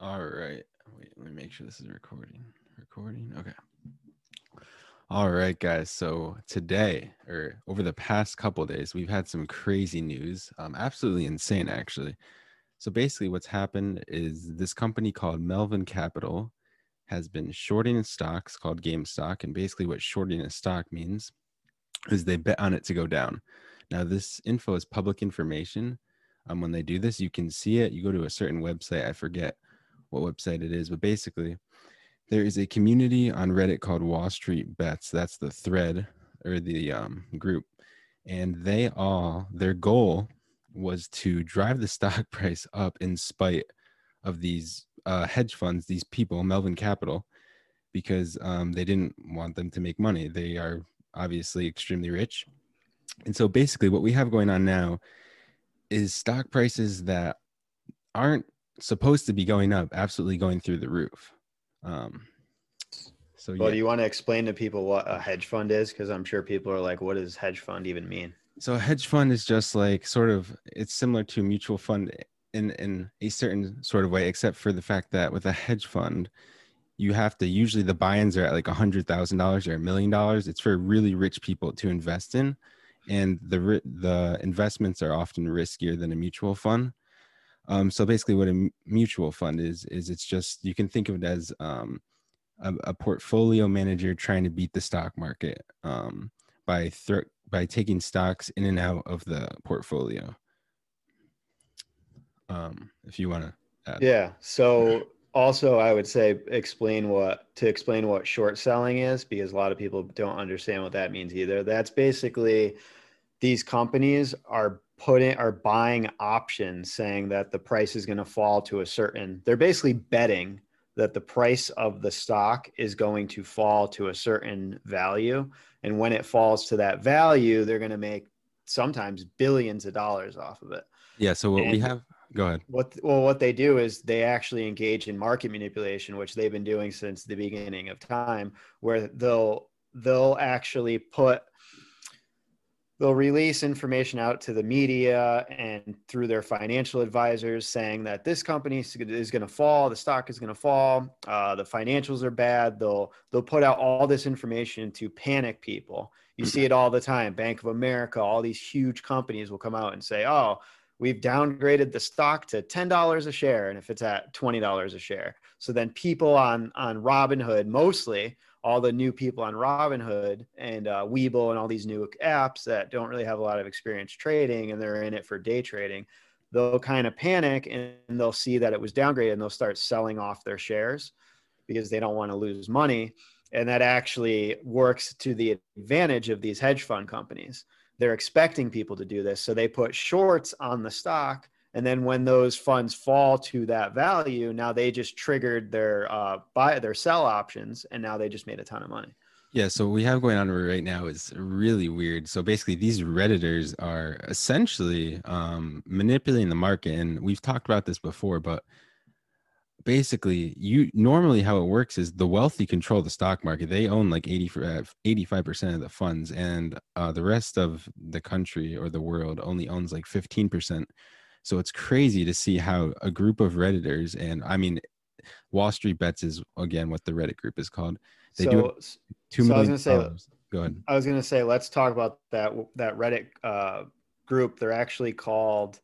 All right. Wait, let me make sure this is recording. Recording. Okay. All right, guys. So today, or over the past couple days, we've had some crazy news. Um, absolutely insane, actually. So basically, what's happened is this company called Melvin Capital has been shorting stocks called GameStop, and basically, what shorting a stock means is they bet on it to go down. Now, this info is public information. Um, when they do this, you can see it. You go to a certain website. I forget what website it is, but basically, there is a community on Reddit called Wall Street Bets. That's the thread or the um, group, and they all their goal was to drive the stock price up in spite of these uh, hedge funds, these people, Melvin Capital, because um, they didn't want them to make money. They are obviously extremely rich. And so basically, what we have going on now is stock prices that aren't supposed to be going up, absolutely going through the roof. Um, so, Well, yeah. do you want to explain to people what a hedge fund is? Because I'm sure people are like, what does hedge fund even mean? So a hedge fund is just like sort of it's similar to a mutual fund in in a certain sort of way, except for the fact that with a hedge fund, you have to usually the buy-ins are at like a hundred thousand dollars or a million dollars. It's for really rich people to invest in, and the the investments are often riskier than a mutual fund. Um, so basically, what a mutual fund is is it's just you can think of it as um, a, a portfolio manager trying to beat the stock market um, by thro- by taking stocks in and out of the portfolio. Um, if you want to, Yeah. So also I would say explain what to explain what short selling is because a lot of people don't understand what that means either. That's basically these companies are putting are buying options saying that the price is going to fall to a certain they're basically betting that the price of the stock is going to fall to a certain value and when it falls to that value they're going to make sometimes billions of dollars off of it yeah. So what we have, go ahead. what well what they do is they actually engage in market manipulation which they've been doing since the beginning of time where they'll they'll actually put they'll release information out to the media and through their financial advisors saying that this company is going to fall the stock is going to fall uh, the financials are bad. They'll they'll put out all this information to panic people. You see it all the time. Bank of america all these huge companies will come out and say oh we've downgraded the stock to $10 a share and if it's at $20 a share. So then people on on robinhood mostly all the new people on robinhood and uh, Webull and all these new apps that don't really have a lot of experience trading and they're in it for day trading they'll kind of panic and they'll see that it was downgraded and they'll start selling off their shares because they don't want to lose money. And that actually works to the advantage of these hedge fund companies they're expecting people to do this so they put shorts on the stock and then when those funds fall to that value now they just triggered their uh, buy their sell options and now they just made a ton of money Yeah. So we have going on right now is really weird. So basically, these redditors are essentially um, manipulating the market, and we've talked about this before, but basically you normally how it works is the wealthy control the stock market they own like 80 for 85% of the funds and uh, the rest of the country or the world only owns like 15% so it's crazy to see how a group of redditors and i mean wall street bets is again what the reddit group is called. They do so two So I was gonna say- dollars. go ahead. I was going to say let's talk about that that reddit uh, group. They're actually called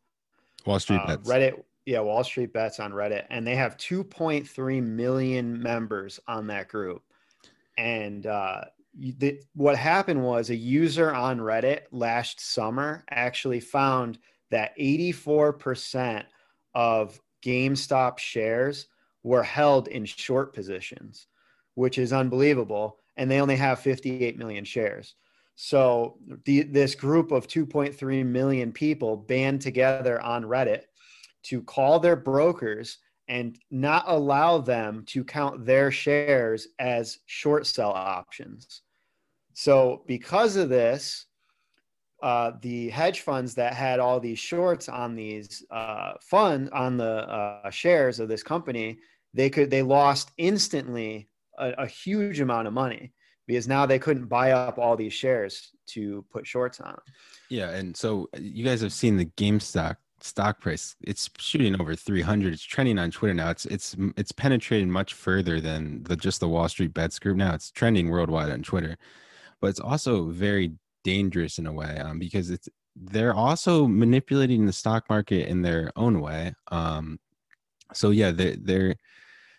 wall street uh, bets. Reddit yeah wall street bets on reddit and they have 2.3 million members on that group. And uh, the, what happened was a user on reddit last summer actually found that 84% of gamestop shares were held in short positions which is unbelievable and they only have 58 million shares. So the, this group of 2.3 million people band together on reddit to call their brokers and not allow them to count their shares as short sell options. So, because of this, uh, the hedge funds that had all these shorts on these uh, fund on the uh, shares of this company, they could they lost instantly a, a huge amount of money because now they couldn't buy up all these shares to put shorts on. Yeah, and so uh, you guys have seen the GameStop stock price. It's shooting over 300. It's trending on Twitter now. It's it's it's penetrating much further than the just the Wall Street Bets group now. It's trending worldwide on Twitter, but it's also very dangerous in a way um, because it's they're also manipulating the stock market in their own way. Um, so yeah, they're they're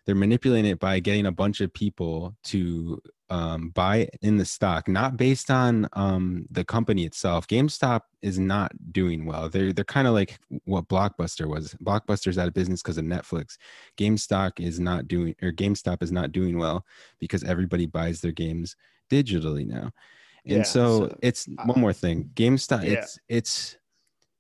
they're manipulating it by getting a bunch of people to um, buy in the stock, not based on um, the company itself. GameStop is not doing well. They're they're kind of like what Blockbuster was. Blockbuster's out of business because of Netflix. GameStop is not doing, or GameStop is not doing well because everybody buys their games digitally now. And yeah, so, so, it's one more thing. GameStop, yeah. it's it's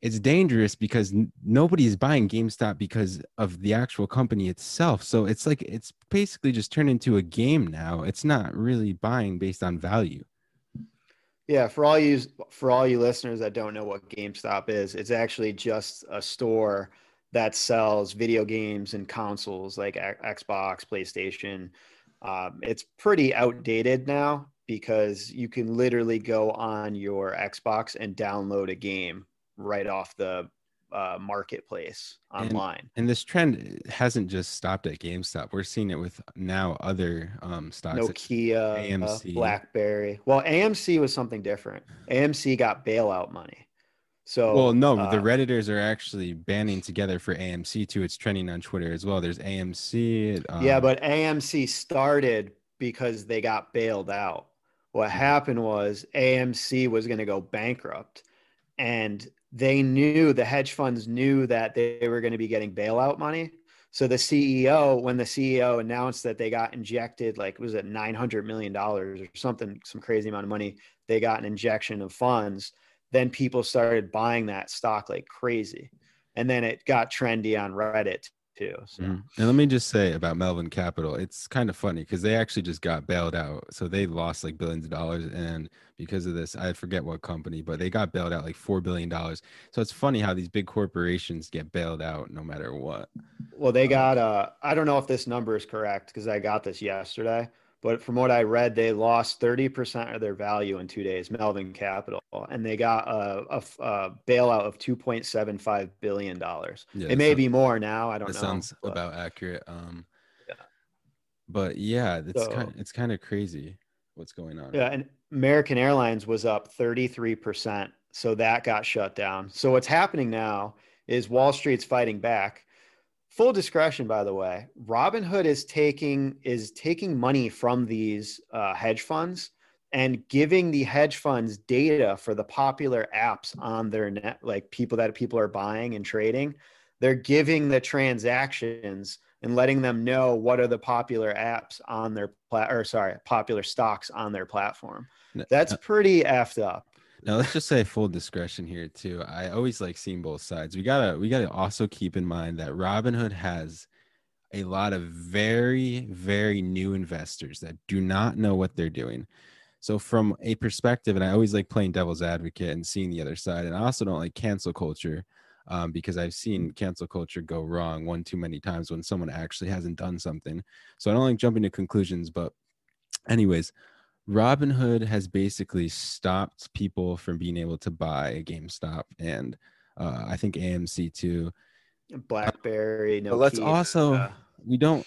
it's dangerous because n- is buying GameStop because of the actual company itself. So it's like it's basically just turned into a game now. It's not really buying based on value. Yeah, for all you for all you listeners that don't know what GameStop is, it's actually just a store that sells video games and consoles like Xbox, PlayStation. Um, it's pretty outdated now because you can literally go on your Xbox and download a game right off the uh, marketplace online. And, and, this trend hasn't just stopped at GameStop. We're seeing it with now other um, stocks. Nokia, AMC, uh, BlackBerry. Well, AMC was something different. AMC got bailout money. So, well, no, uh, the redditors are actually banding together for AMC too. It's trending on Twitter as well. There's AMC. Um, yeah, but AMC started because they got bailed out. What happened was AMC was going to go bankrupt, and they knew the hedge funds knew that they were going to be getting bailout money. So the CEO, when the CEO announced that they got injected, like was it nine hundred million dollars or something, some crazy amount of money, they got an injection of funds. Then people started buying that stock like crazy, and then it got trendy on Reddit too. So. Mm-hmm. And let me just say about Melvin Capital, it's kind of funny because they actually just got bailed out. So they lost like billions of dollars. And because of this, I forget what company, but they got bailed out like $4 billion. So it's funny how these big corporations get bailed out no matter what. Well, they got, uh, I don't know if this number is correct because I got this yesterday, but from what I read, they lost 30% of their value in two days, Melvin Capital, and they got a, a, a bailout of $2.75 billion. Yeah, it may be more now. I don't that know. sounds but, about accurate. Um, yeah. But yeah, it's so, kind of, it's kind of crazy what's going on. Yeah. And American Airlines was up 33%. So that got shut down. So what's happening now is Wall Street's fighting back full discretion by the way robinhood is taking is taking money from these uh, hedge funds and giving the hedge funds data for the popular apps on their net like people that people are buying and trading. They're giving the transactions and letting them know what are the popular apps on their plat or sorry popular stocks on their platform. That's pretty effed up now let's just say full discretion here too. I always like seeing both sides. We gotta we gotta also keep in mind that Robinhood has a lot of very very new investors that do not know what they're doing. So from a perspective, and I always like playing devil's advocate and seeing the other side, and I also don't like cancel culture um, because I've seen cancel culture go wrong one too many times when someone actually hasn't done something. So I don't like jumping to conclusions, but anyways, Robinhood has basically stopped people from being able to buy a GameStop and uh, I think AMC too. BlackBerry. No. But let's also uh, we don't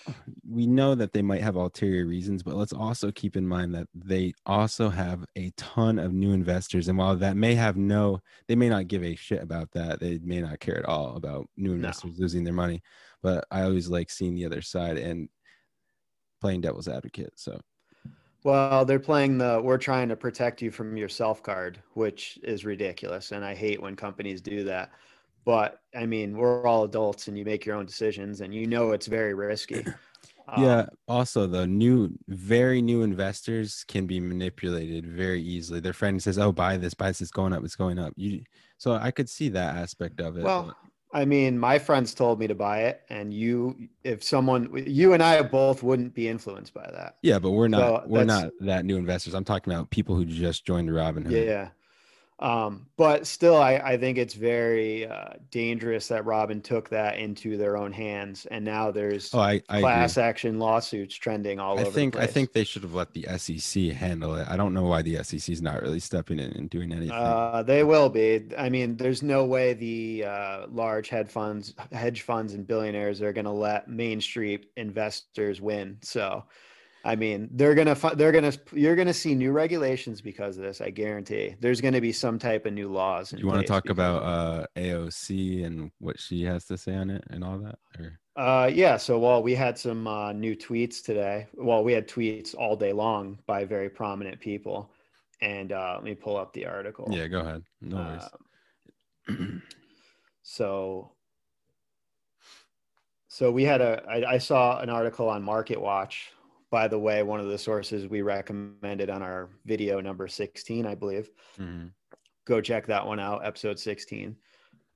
we know that they might have ulterior reasons, but let's also keep in mind that they also have a ton of new investors, and while that may have no, they may not give a shit about that. They may not care at all about new investors no. losing their money. But I always like seeing the other side and playing devil's advocate. So well, they're playing the we're trying to protect you from yourself card, which is ridiculous. And I hate when companies do that. But I mean, we're all adults and you make your own decisions and you know it's very risky. yeah. Um, also, the new, very new investors can be manipulated very easily. Their friend says, Oh, buy this, buy this, it's going up, it's going up. You so I could see that aspect of it. Well, I mean, my friends told me to buy it, and you, if someone, you and I both wouldn't be influenced by that. Yeah, but we're not, so we're not that new investors. I'm talking about people who just joined Robinhood. Yeah. Um, but still, I, I think it's very uh, dangerous that Robin took that into their own hands, and now there's Oh, I, I class agree. action lawsuits trending all I over. I think I think they should have let the SEC handle it. I don't know why the SEC is not really stepping in and doing anything. Uh, they will be. I mean, there's no way the uh, large hedge funds, hedge funds, and billionaires are going to let Main Street investors win. So, I mean, they're gonna, they're gonna, you're gonna see new regulations because of this. I guarantee. There's going to be some type of new laws. you want to talk about uh, AOC and what she has to say on it and all that? Or Uh, yeah. So, well, we had some uh, new tweets today. Well, we had tweets all day long by very prominent people. And uh, let me pull up the article. yeah, go ahead. No worries. Um, So, so we had a. I, I saw an article on Market Watch. By the way, one of the sources we recommended on our video number sixteen, I believe. Mhm. Go check that one out, episode sixteen.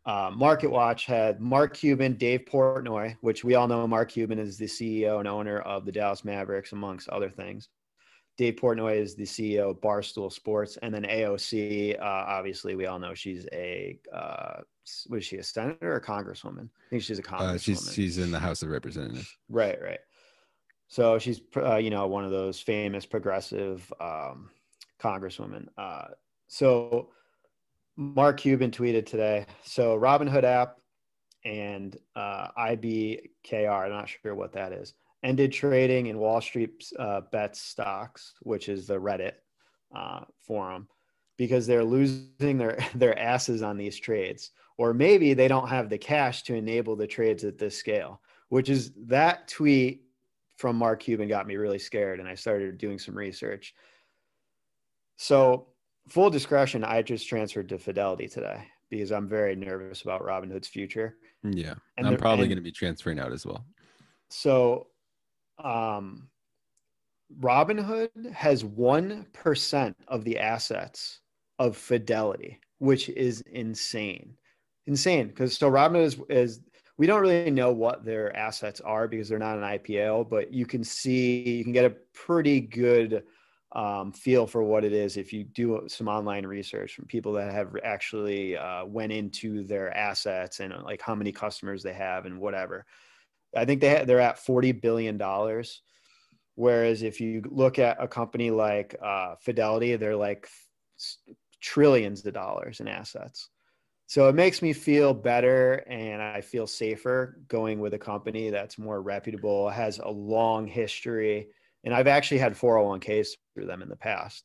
Uh, Market Watch had Mark Cuban, Dave Portnoy, which we all know Mark Cuban is the CEO and owner of the Dallas Mavericks, amongst other things. Dave Portnoy is the CEO of Barstool Sports, and then AOC. Uh, obviously, we all know she's a uh, was she a senator or a congresswoman? I think she's a congresswoman. Uh, she's she's in the House of Representatives. right, right. So she's uh, you know one of those famous progressive um, congresswomen. Uh, so Mark Cuban tweeted today. So Robinhood app and uh, IBKR. I'm not sure what that is ended trading in Wall Street uh, bets stocks, which is the Reddit uh, forum, because they're losing their their asses on these trades, or maybe they don't have the cash to enable the trades at this scale. Which is that tweet from Mark Cuban got me really scared, and I started doing some research. So, full discretion, I just transferred to Fidelity today because I'm very nervous about Robinhood's future. Yeah, And I'm probably going to be transferring out as well. So, um, Robinhood has 1% of the assets of Fidelity, which is insane. Insane. Because so Robinhood is, is, we don't really know what their assets are because they're not an IPO, but you can see, you can get a pretty good um, feel for what it is if you do some online research from people that have actually uh, went into their assets and like how many customers they have and whatever. I think they ha- they're at forty billion dollars, whereas if you look at a company like uh, Fidelity, they're like trillions of dollars in assets. So it makes me feel better and I feel safer going with a company that's more reputable, has a long history, and I've actually had 401ks through them in the past.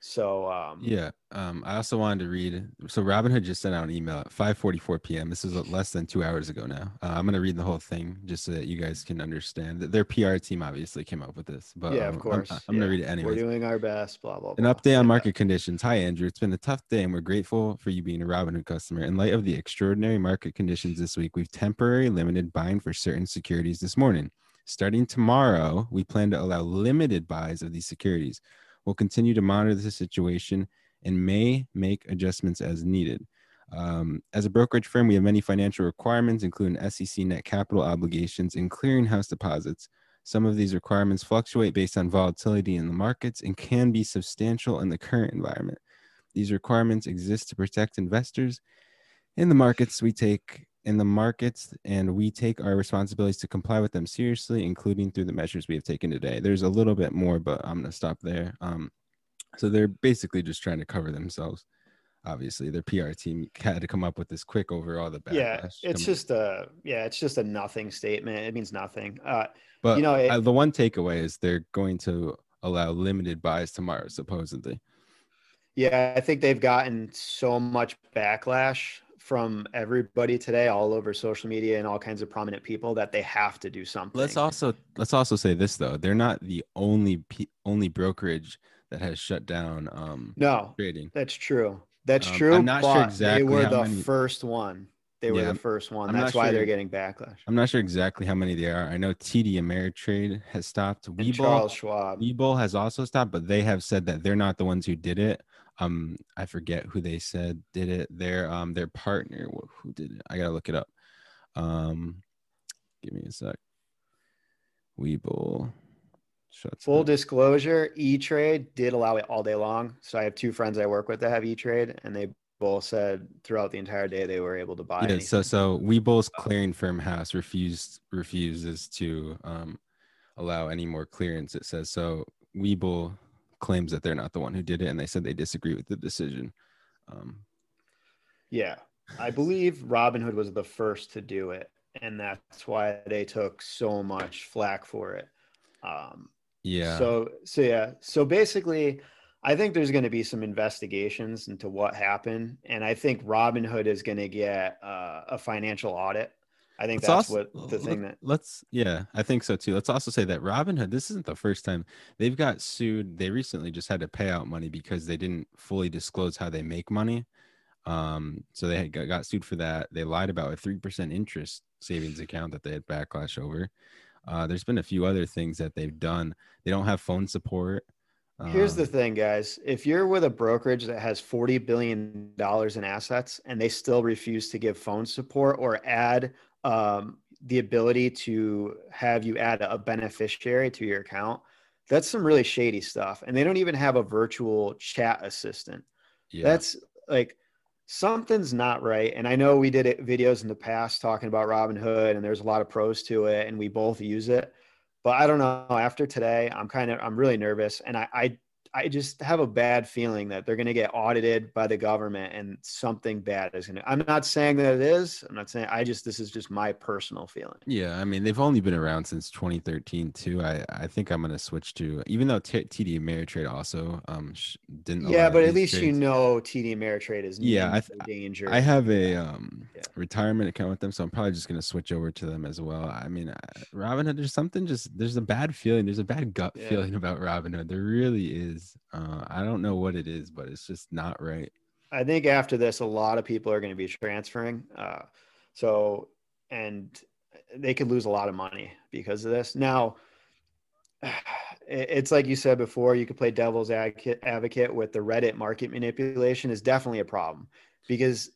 So um, Yeah. Um, I also wanted to read. So Robinhood just sent out an email at 5:44 p.m. This is less than two hours ago now. Uh, I'm going to read the whole thing just so that you guys can understand. That their PR team obviously came up with this, but yeah, um, of I'm- course. I'm, going to read it anyway. We're doing our best. Blah blah. An blah. update on market conditions. Hi, Andrew. It's been a tough day, and we're grateful for you being a Robinhood customer. In light of the extraordinary market conditions this week, we've temporarily limited buying for certain securities this morning. Starting tomorrow, we plan to allow limited buys of these securities. We'll continue to monitor the situation and may make adjustments as needed. Um, as a brokerage firm, we have many financial requirements, including SEC net capital obligations and clearinghouse deposits. Some of these requirements fluctuate based on volatility in the markets and can be substantial in the current environment. These requirements exist to protect investors in the markets we take in the markets and we take our responsibilities to comply with them seriously including through the measures we have taken today. There's a little bit more but i'm going to stop there. Um, so they're basically just trying to cover themselves obviously. Their pr team had to come up with this quick over all the backlash. yeah it's coming- just a yeah it's just a nothing statement. It means nothing. Uh but you know, it- uh, the one takeaway is they're going to allow limited buys tomorrow supposedly. Yeah i think they've gotten so much backlash from everybody today all over social media and all kinds of prominent people that they have to do something Let's also let's also say this though. They're not the only only brokerage that has shut down um no trading. that's true that's Um, I'm true not sure exactly they were how the many- first one they were Yeah, the first one I'm that's why sure- they're getting backlash I'm not sure exactly how many they are. I know TD Ameritrade has stopped. Webull, charles schwab Webull has also stopped, but they have said that they're not the ones who did it. Um, I forget who they said did it. Their um their partner who did it. I gotta look it up. Um, give me a sec. Webull. Shuts Full up. disclosure, E Trade did allow it all day long. So I have two friends I work with that have E Trade, and they both said throughout the entire day they were able to buy. yeah, so anything. so Webull's clearing firm house refused refuses to um, allow any more clearance. It says so. Webull claims that they're not the one who did it, and they said they disagree with the decision. Um, Yeah, I believe Robinhood was the first to do it, and that's why they took so much flack for it. Um, yeah, So so yeah. So basically, I think there's going to be some investigations into what happened, and I think Robinhood is going to get uh, a financial audit. I think Let's that's also- what the thing that let's yeah i think so too. Let's also say that robinhood this isn't the first time they've got sued. They recently just had to pay out money because they didn't fully disclose how they make money. Um so they had got, got sued for that. They lied about a 3% interest savings account that they had backlash over. Uh there's been a few other things that they've done. They don't have phone support. Here's the Um, thing, guys. If you're with a brokerage that has $40 billion in assets and they still refuse to give phone support or add um, the ability to have you add a beneficiary to your account, that's some really shady stuff. And they don't even have a virtual chat assistant. yeah That's like something's not right. And I know we did it, videos in the past talking about Robinhood, and there's a lot of pros to it, and we both use it. But I don't know. After today, I'm kind of I'm really nervous, and I I, I just have a bad feeling that they're going to get audited by the government, and something bad is going to. I'm not saying that it is. I'm not saying. I just this is just my personal feeling. Yeah, I mean they've only been around since 2013 too. I I think I'm gonna switch to even though T- TD Ameritrade also um sh- didn't. Yeah, but at least you know TD Ameritrade is Yeah, I th- danger. I have a um Yeah. retirement account with them, so I'm probably just gonna switch over to them as well. I mean, Robinhood, there's something just there's a bad feeling. There's a bad gut Yeah. feeling about Robinhood. There really is. Uh, I don't know what it is, but it's just not right. I think after this, a lot of people are going to be transferring. Uh, so, and they could lose a lot of money because of this. Now, it's like you said before, you could play devil's advocate with the Reddit market manipulation is definitely a problem because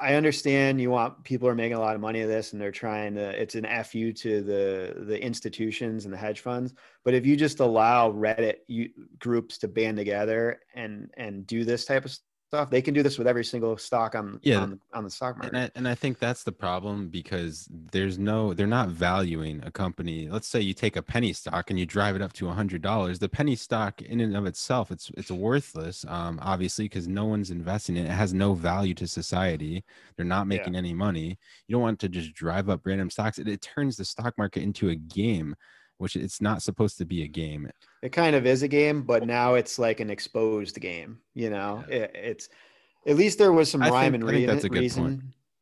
I understand you want people are making a lot of money of this and they're trying to it's an fu to the the institutions and the hedge funds. But if you just allow reddit you, groups to band together and and do this type of stuff they can do this with every single stock on Yeah. on, on the stock market And I, and I think that's the problem because there's no they're not valuing a company. Let's say you take a penny stock and you drive it up to a hundred dollars. The penny stock in and of itself, it's it's worthless, um, obviously, because no one's investing in it. It has no value to society. They're not Yeah. making any money. You don't want to just drive up random stocks. It, it turns the stock market into a game, which it's not supposed to be a game. it kind of is a game but now it's like an exposed game you know it, it's at least there was some I rhyme think- and I think reason, that's a good point.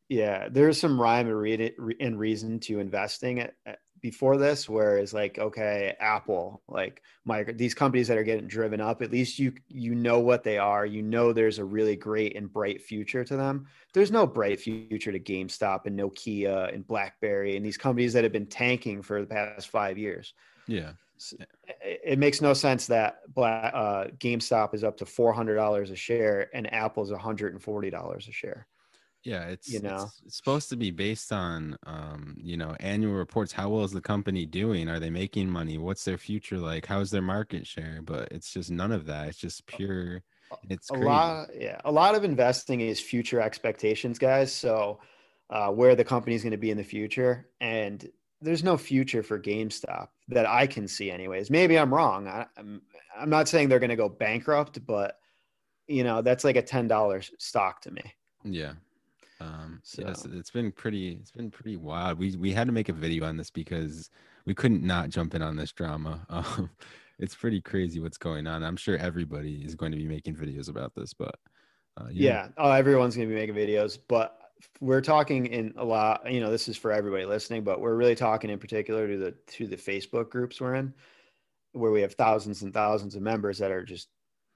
Yeah there's some rhyme and reason to investing at, at- before this whereas like okay apple like micro these companies that are getting driven up at least you you know what they are you know there's a really great and bright future to them there's no bright future to gamestop and nokia and blackberry and these companies that have been tanking for the past five years Yeah. It it makes no sense that Black, uh, GameStop is up to four hundred dollars a share and Apple Apple's one hundred and forty dollars a share. Yeah, it's You know? it's, it's supposed to be based on um, you know, annual reports. How well is the company doing? Are they making money? What's their future like? How's their market share? But it's just none of that. It's just pure it's a crazy. lot, yeah, a lot of investing is future expectations, guys. So, uh, where the company's going to be in the future, and there's no future for GameStop that I can see, anyways. Maybe I'm wrong. I, I'm I'm not saying they're going to go bankrupt, but you know that's like a ten dollars stock to me. Yeah. Um yes, So- it's been pretty it's been pretty wild. We we had to make a video on this because we couldn't not jump in on this drama. Um it's pretty crazy what's going on. I'm sure everybody is going to be making videos about this, but uh, yeah oh everyone's going to be making videos but we're talking in a lot you know this is for everybody listening but we're really talking in particular to the to the facebook groups we're in where we have thousands and thousands of members that are just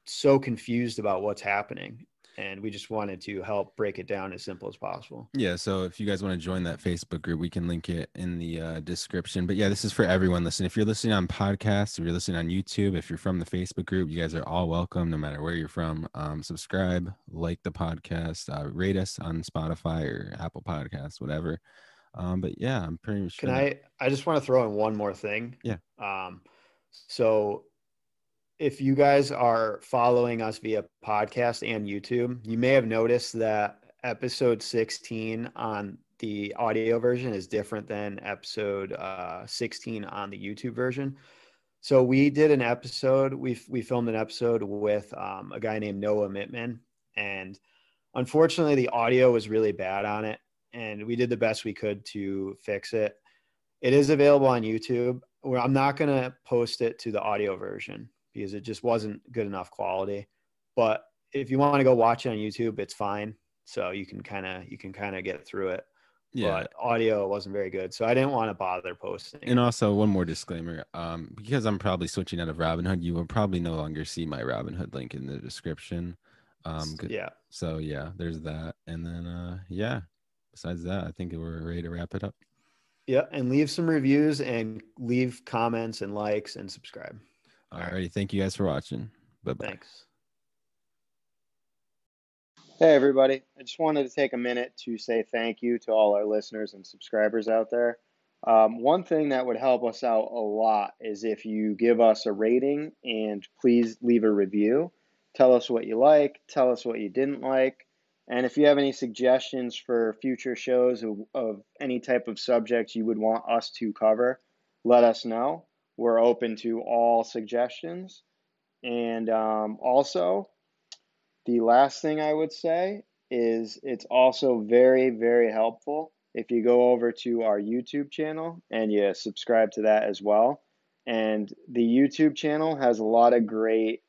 so confused about what's happening and we just wanted to help break it down as simple as possible Yeah, so if you guys want to join that Facebook group, we can link it in the uh, description. But yeah, this is for everyone listening. If you're listening on podcasts, if you're listening on YouTube, if you're from the Facebook group, you guys are all welcome, no matter where you're from. Um, subscribe, like the podcast, uh, rate us on Spotify or Apple Podcasts, whatever. Um, but yeah, I'm pretty sure. can i i just want to throw in one more thing Yeah. um So if you guys are following us via podcast and YouTube, you may have noticed that episode 16 on the audio version is different than episode uh, 16 on the YouTube version. So we did an episode. We we filmed an episode with um, a guy named Noah Mittman, and unfortunately, the audio was really bad on it. And we did the best we could to fix it. It is available on YouTube. I'm not gonna post it to the audio version because it just wasn't good enough quality. But if you want to go watch it on YouTube, it's fine. So you can kind of you can kind of get through it. Yeah. But audio wasn't very good, so I didn't want to bother posting. And also, one more disclaimer: um, because I'm probably switching out of Robinhood, you will probably no longer see my Robinhood link in the description. Um, yeah. So yeah, there's that, and then uh, yeah. Besides that, I think we're ready to wrap it up. Yeah, and leave some reviews and leave comments and likes and subscribe. All right. Thank you guys for watching. Bye bye. Thanks. Hey, everybody. I just wanted to take a minute to say thank you to all our listeners and subscribers out there. Um, one thing that would help us out a lot is if you give us a rating and please leave a review. Tell us what you like, tell us what you didn't like, and if you have any suggestions for future shows of, of any type of subjects you would want us to cover, let us know. We're open to all suggestions. And um, also, the last thing I would say is it's also very, very helpful if you go over to our YouTube channel and you subscribe to that as well. And the YouTube channel has a lot of great,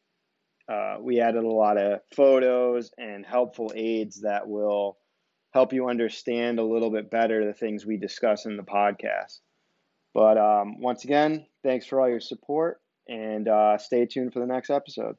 uh, we added a lot of photos and helpful aids that will help you understand a little bit better the things we discuss in the podcast. But um, once again, thanks for all your support and uh, stay tuned for the next episode.